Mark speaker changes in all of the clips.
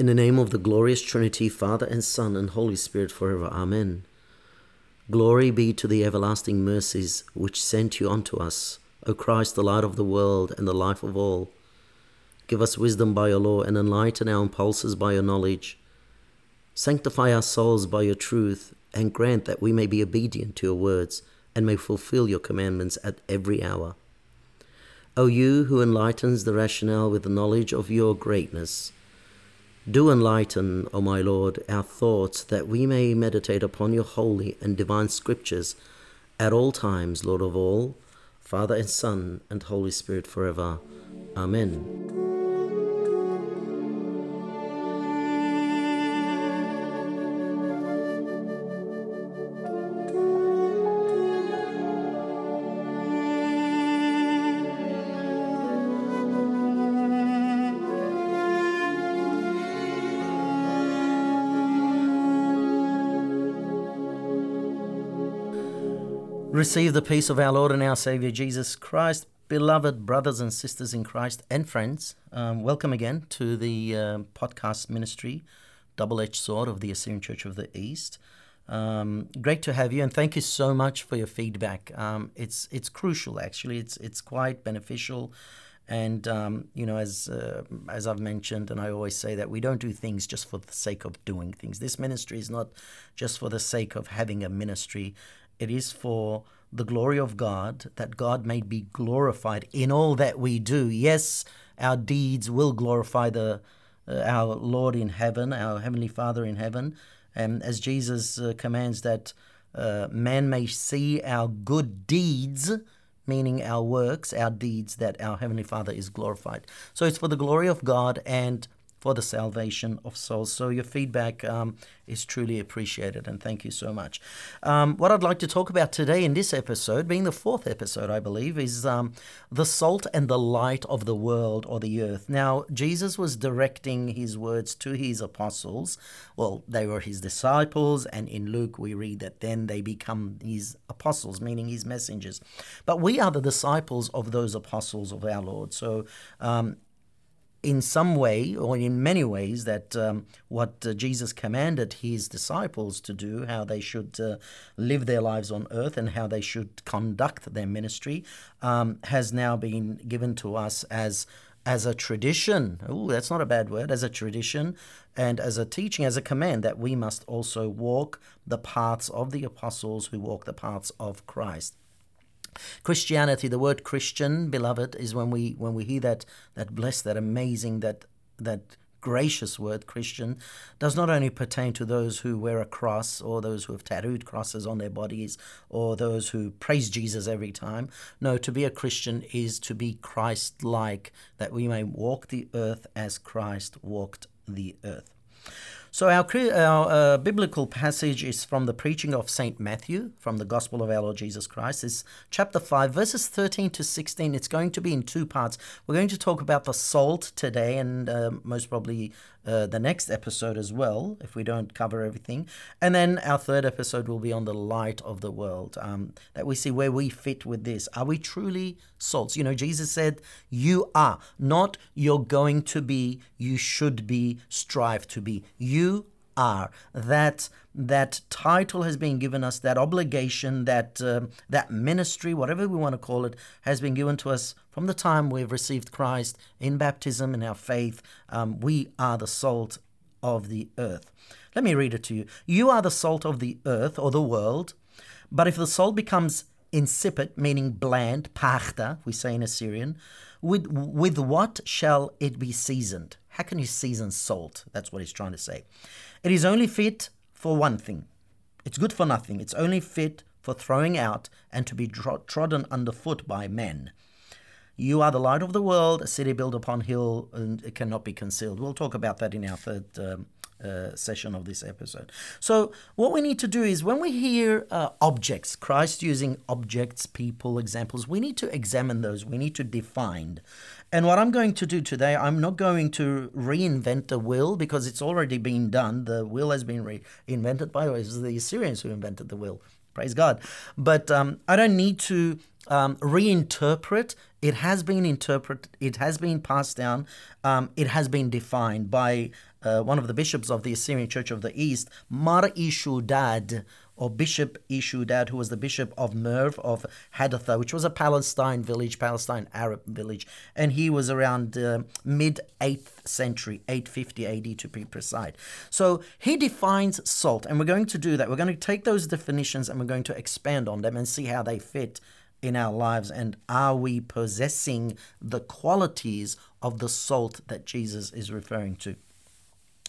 Speaker 1: In the name of the glorious Trinity, Father and Son and Holy Spirit forever. Amen. Glory be to the everlasting mercies which sent you unto us, O Christ, the light of the world and the life of all. Give us wisdom by your law and enlighten our impulses by your knowledge. Sanctify our souls by your truth and grant that we may be obedient to your words and may fulfill your commandments at every hour. O you who enlightens the rationale with the knowledge of your greatness, do enlighten, O my Lord, our thoughts that we may meditate upon your holy and divine scriptures at all times, Lord of all, Father and Son and Holy Spirit forever. Amen. Receive the peace of our Lord and our Savior Jesus Christ. Beloved brothers and sisters in Christ and friends, um, welcome again to the uh, podcast ministry, Double Edged Sword of the Assyrian Church of the East. Um, great to have you, and thank you so much for your feedback. Um, it's it's crucial, actually. It's it's quite beneficial, and um, you know, as uh, as I've mentioned, and I always say that we don't do things just for the sake of doing things. This ministry is not just for the sake of having a ministry. It is for the glory of God, that God may be glorified in all that we do. Yes, our deeds will glorify the uh, our Lord in heaven, our heavenly Father in heaven, and as Jesus uh, commands that uh, man may see our good deeds, meaning our works, our deeds, that our heavenly Father is glorified. So it's for the glory of God and for the salvation of souls. So your feedback um, is truly appreciated, and thank you so much. Um, what I'd like to talk about today in this episode, being the fourth episode, I believe, is um, the salt and the light of the world or the earth. Now, Jesus was directing his words to his apostles. Well, they were his disciples, and in Luke we read that then they become his apostles, meaning his messengers. But we are the disciples of those apostles of our Lord. So um, in some way, or in many ways, that um, what uh, Jesus commanded his disciples to do, how they should uh, live their lives on earth and how they should conduct their ministry, um, has now been given to us as as a tradition. Oh, that's not a bad word. As a tradition and as a teaching, as a command that we must also walk the paths of the apostles who walk the paths of Christ. Christianity, the word Christian, beloved, is when we when we hear that that blessed, that amazing, that that gracious word Christian does not only pertain to those who wear a cross or those who have tattooed crosses on their bodies or those who praise Jesus every time. No, to be a Christian is to be Christ like, that we may walk the earth as Christ walked the earth. So, our, our uh, biblical passage is from the preaching of St. Matthew from the Gospel of our Lord Jesus Christ. It's chapter 5, verses 13 to 16. It's going to be in two parts. We're going to talk about the salt today and uh, most probably uh, the next episode as well, if we don't cover everything. And then our third episode will be on the light of the world, um, that we see where we fit with this. Are we truly salts? You know, Jesus said, You are, not you're going to be, you should be, strive to be. You are. That that title has been given us, that obligation, that uh, that ministry, whatever we want to call it, has been given to us from the time we've received Christ in baptism in our faith. Um, we are the salt of the earth. Let me read it to you. You are the salt of the earth or the world, but if the salt becomes insipid, meaning bland, pachta, we say in Assyrian, with with what shall it be seasoned? How can you season salt? That's what he's trying to say. It is only fit for one thing. It's good for nothing. It's only fit for throwing out and to be trodden underfoot by men. You are the light of the world, a city built upon hill, and it cannot be concealed. We'll talk about that in our third um, uh, session of this episode. So, what we need to do is when we hear uh, objects, Christ using objects, people, examples, we need to examine those. We need to define. And what I'm going to do today, I'm not going to reinvent the will because it's already been done. The will has been reinvented by the way, it was the Assyrians who invented the will. Praise God. But um, I don't need to um, reinterpret. It has been interpreted. It has been passed down. Um, it has been defined by uh, one of the bishops of the Assyrian Church of the East, Mar Ishudad, or Bishop Ishudad, who was the bishop of Merv of Hadatha, which was a Palestine village, Palestine Arab village, and he was around uh, mid 8th century, 850 AD to be precise. So he defines salt, and we're going to do that. We're going to take those definitions and we're going to expand on them and see how they fit in our lives and are we possessing the qualities of the salt that Jesus is referring to.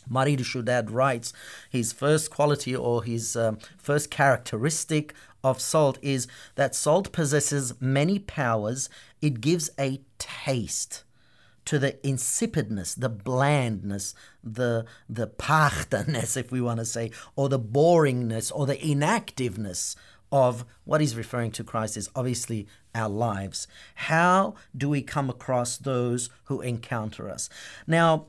Speaker 1: Mar Ishudad writes his first quality or his um, first characteristic of salt is that salt possesses many powers. It gives a taste to the insipidness, the blandness, the the pachterness, if we want to say, or the boringness or the inactiveness of what he's referring to Christ is obviously our lives. How do we come across those who encounter us? Now,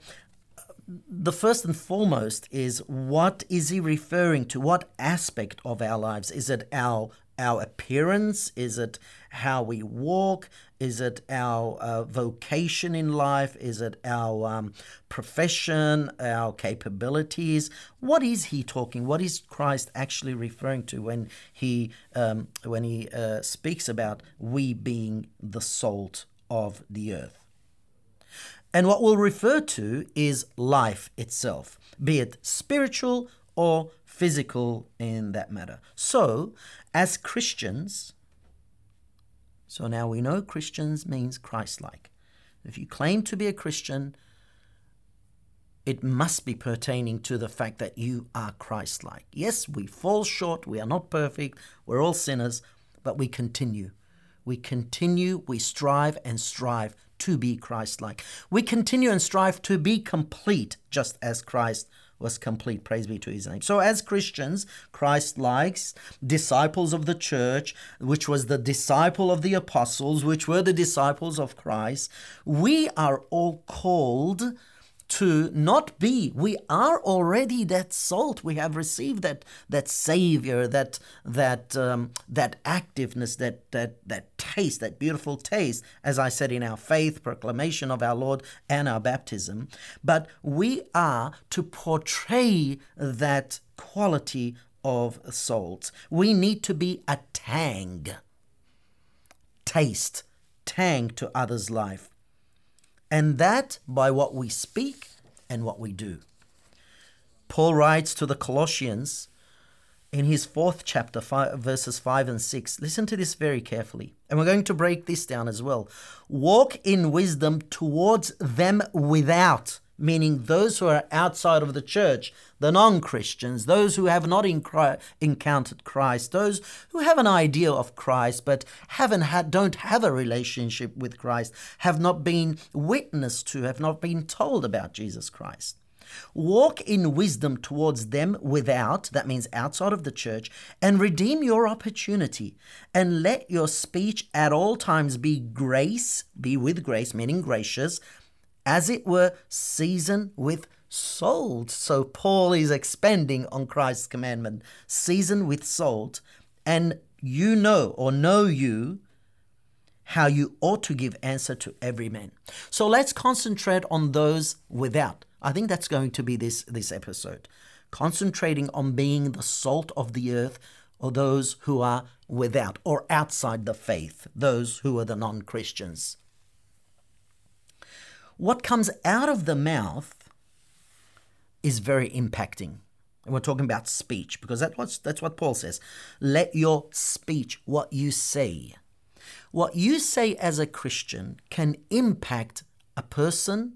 Speaker 1: the first and foremost is what is he referring to? What aspect of our lives? Is it our our appearance? Is it how we walk? Is it our uh, vocation in life? Is it our um, profession, our capabilities? What is he talking? What is Christ actually referring to when he um, when he uh, speaks about we being the salt of the earth? And what we'll refer to is life itself, be it spiritual or physical in that matter. So, as Christians, so now we know Christians means Christ like. If you claim to be a Christian, it must be pertaining to the fact that you are Christ like. Yes, we fall short, we are not perfect, we're all sinners, but we continue. We continue, we strive and strive to be Christ like. We continue and strive to be complete, just as Christ was complete. Praise be to his name. So, as Christians, Christ likes, disciples of the church, which was the disciple of the apostles, which were the disciples of Christ, we are all called to not be. We are already that salt. We have received that that savior, that that um, that activeness, that that that taste, that beautiful taste, as I said in our faith proclamation of our Lord and our baptism. But we are to portray that quality of salt. We need to be a tang, taste, tang to others' life and that by what we speak and what we do. Paul writes to the Colossians in his fourth chapter, five, verses 5 and 6. Listen to this very carefully. And we're going to break this down as well. Walk in wisdom towards them without, meaning those who are outside of the church, the non Christians, those who have not encountered Christ, those who have an idea of Christ but haven't had, don't have a relationship with Christ, have not been witnessed to, have not been told about Jesus Christ. Walk in wisdom towards them without, that means outside of the church, and redeem your opportunity. And let your speech at all times be grace, be with grace, meaning gracious, as it were, seasoned with salt. So Paul is expanding on Christ's commandment, season with salt, and you know or know you how you ought to give answer to every man. So let's concentrate on those without. I think that's going to be this this episode. Concentrating on being the salt of the earth or those who are without or outside the faith, those who are the non-Christians. What comes out of the mouth is very impacting. And we're talking about speech because that's what, that's what Paul says. Let your speech, what you say, what you say as a Christian can impact a person,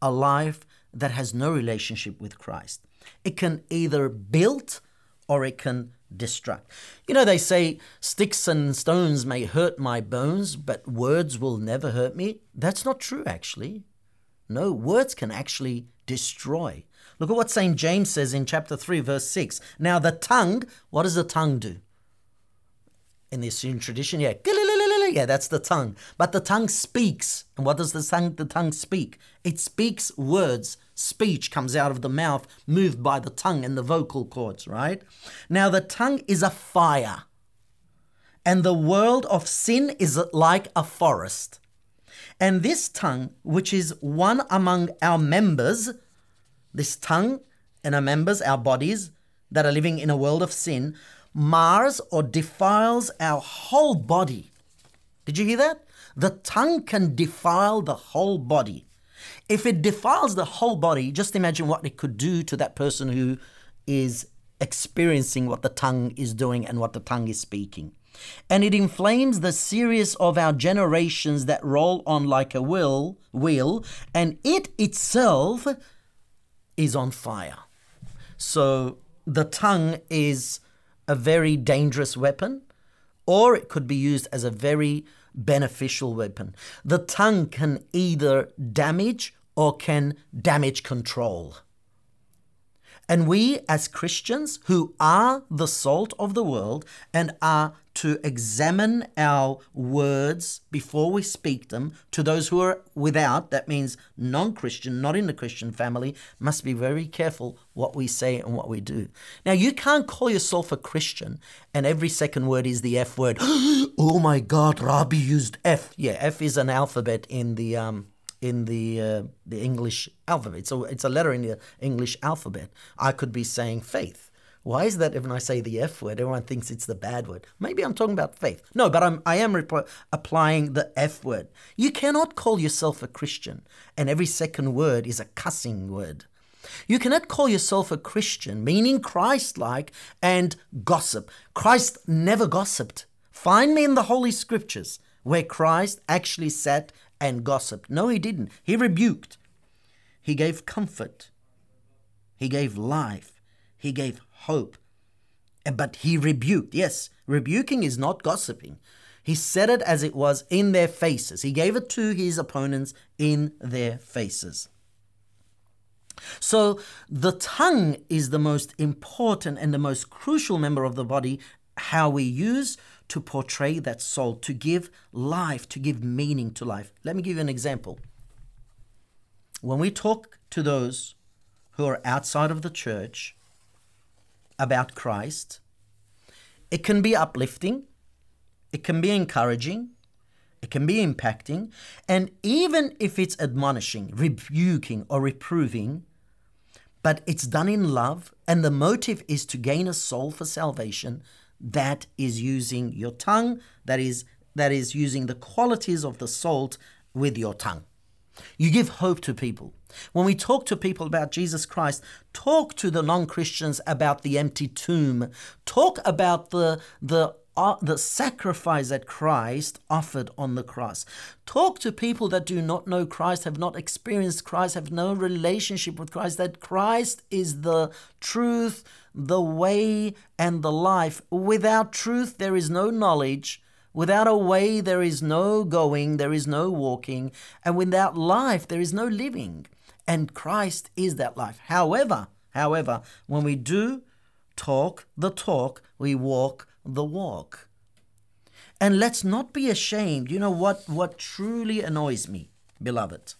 Speaker 1: a life that has no relationship with Christ. It can either build or it can destruct. You know, they say sticks and stones may hurt my bones, but words will never hurt me. That's not true, actually. No, words can actually destroy. Look at what St. James says in chapter 3, verse 6. Now, the tongue, what does the tongue do? In the Assyrian tradition, yeah, yeah, that's the tongue. But the tongue speaks. And what does the tongue, the tongue speak? It speaks words. Speech comes out of the mouth, moved by the tongue and the vocal cords, right? Now, the tongue is a fire and the world of sin is like a forest. And this tongue, which is one among our members, this tongue and our members, our bodies that are living in a world of sin, mars or defiles our whole body. Did you hear that? The tongue can defile the whole body. If it defiles the whole body, just imagine what it could do to that person who is experiencing what the tongue is doing and what the tongue is speaking. And it inflames the series of our generations that roll on like a wheel, wheel, and it itself is on fire. So the tongue is a very dangerous weapon, or it could be used as a very beneficial weapon. The tongue can either damage or can damage control. And we, as Christians who are the salt of the world and are to examine our words before we speak them to those who are without, that means non Christian, not in the Christian family, must be very careful what we say and what we do. Now, you can't call yourself a Christian and every second word is the F word. oh my God, Rabbi used F. Yeah, F is an alphabet in the. Um, in the uh, the English alphabet. So it's a letter in the English alphabet. I could be saying faith. Why is that? If I say the F word, everyone thinks it's the bad word. Maybe I'm talking about faith. No, but I'm I am applying the F word. You cannot call yourself a Christian, and every second word is a cussing word. You cannot call yourself a Christian, meaning Christ-like, and gossip. Christ never gossiped. Find me in the Holy Scriptures where Christ actually sat and gossiped. No, he didn't. He rebuked. He gave comfort. He gave life. He gave hope. Eh, but he rebuked. Yes, rebuking is not gossiping. He said it as it was in their faces. He gave it to his opponents in their faces. So the tongue is the most important and the most crucial member of the body, how we use to portray that soul, to give life, to give meaning to life. Let me give you an example. When we talk to those who are outside of the church about Christ, it can be uplifting, it can be encouraging, it can be impacting, and even if it's admonishing, rebuking, or reproving, but it's done in love, and the motive is to gain a soul for salvation, that is using your tongue, that is that is using the qualities of the salt with your tongue. You give hope to people. When we talk to people about Jesus Christ, talk to the non-Christians about the empty tomb. Talk about the the uh, the sacrifice that Christ offered on the cross. Talk to people that do not know Christ, have not experienced Christ, have no relationship with Christ, that Christ is the truth, the way, and the life. Without truth, there is no knowledge. Without a way, there is no going, there is no walking. And without life, there is no living. And Christ is that life. However, however, when we do talk the talk, we walk the walk. And let's not be ashamed. You know what, what truly annoys me, beloved?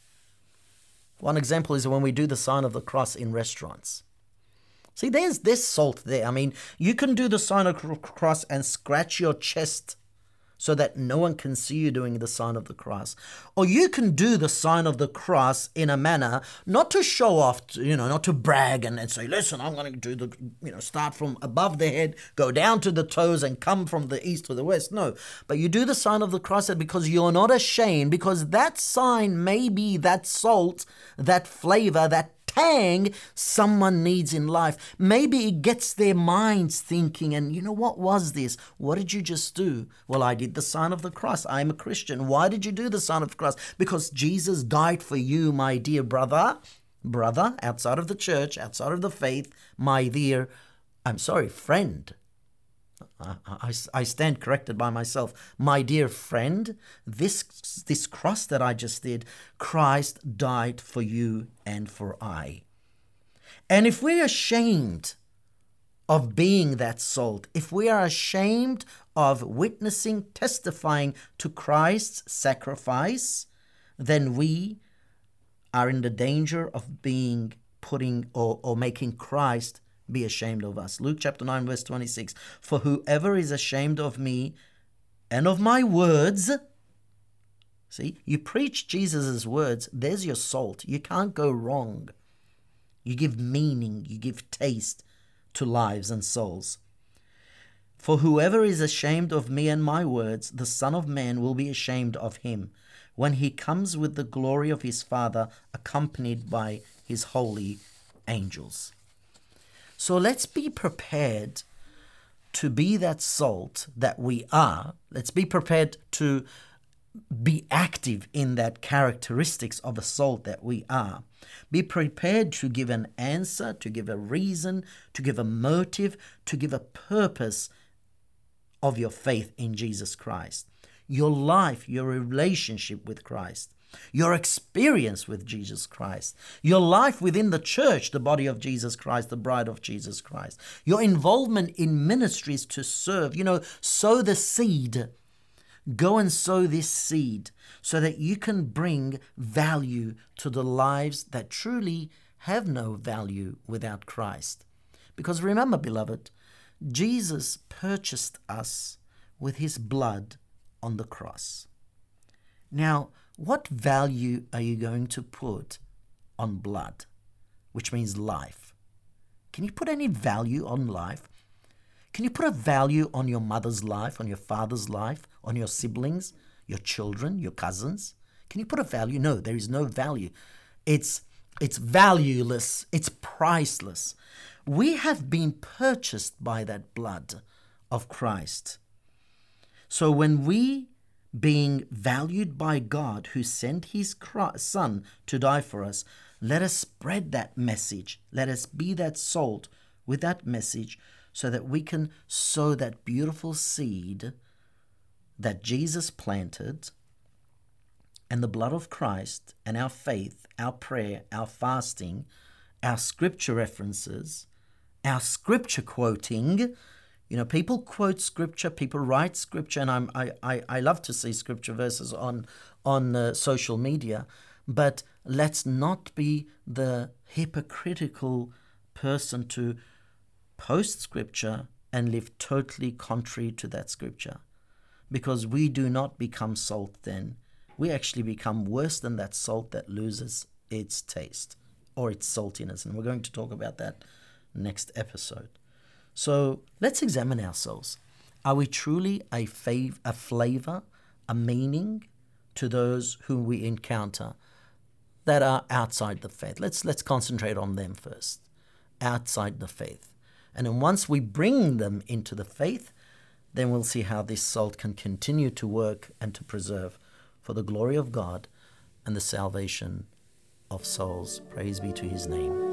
Speaker 1: One example is when we do the sign of the cross in restaurants. See, there's this salt there. I mean, you can do the sign of the cross and scratch your chest so that no one can see you doing the sign of the cross. Or you can do the sign of the cross in a manner not to show off, you know, not to brag and, and say, listen, I'm going to do the, you know, start from above the head, go down to the toes, and come from the east to the west. No, but you do the sign of the cross because you're not ashamed, because that sign may be that salt, that flavor, that tang someone needs in life. Maybe it gets their minds thinking, and you know, what was this? What did you just do? Well, I did the sign of the cross. I'm a Christian. Why did you do the sign of the cross? Because Jesus died for you, my dear brother, brother, outside of the church, outside of the faith, my dear, I'm sorry, friend. I, I, I, stand corrected by myself. My dear friend, this, this cross that I just did, Christ died for you and for I. And if we're ashamed of being that salt, if we are ashamed of witnessing, testifying to Christ's sacrifice, then we are in the danger of being putting or, or making Christ be ashamed of us. Luke chapter 9, verse 26 For whoever is ashamed of me and of my words. See, you preach Jesus' words, there's your salt. You can't go wrong. You give meaning, you give taste to lives and souls. For whoever is ashamed of me and my words, the Son of Man will be ashamed of him when he comes with the glory of his Father, accompanied by his holy angels. So let's be prepared to be that salt that we are. Let's be prepared to be active in that characteristics of a salt that we are. Be prepared to give an answer, to give a reason, to give a motive, to give a purpose of your faith in Jesus Christ. Your life, your relationship with Christ, your experience with Jesus Christ, your life within the church, the body of Jesus Christ, the bride of Jesus Christ, your involvement in ministries to serve, you know, sow the seed. Go and sow this seed so that you can bring value to the lives that truly have no value without Christ. Because remember, beloved, Jesus purchased us with his blood on the cross. Now, what value are you going to put on blood, which means life? Can you put any value on life? Can you put a value on your mother's life, on your father's life, on your siblings, your children, your cousins? Can you put a value? No, there is no value. It's it's valueless, it's priceless. We have been purchased by that blood of Christ. So when we, being valued by God who sent his Son to die for us, let us spread that message. Let us be that salt with that message so that we can sow that beautiful seed that Jesus planted and the blood of Christ and our faith, our prayer, our fasting, our scripture references our scripture quoting. You know, people quote scripture, people write scripture, and I'm, I, I, I love to see scripture verses on, on uh, social media, but let's not be the hypocritical person to post scripture and live totally contrary to that scripture. Because we do not become salt then. We actually become worse than that salt that loses its taste or its saltiness. And we're going to talk about that next episode. So let's examine ourselves. Are we truly a, fav- a flavor, a meaning to those whom we encounter that are outside the faith? Let's, let's concentrate on them first, outside the faith. And then once we bring them into the faith, then we'll see how this salt can continue to work and to preserve for the glory of God and the salvation of souls. Praise be to his name.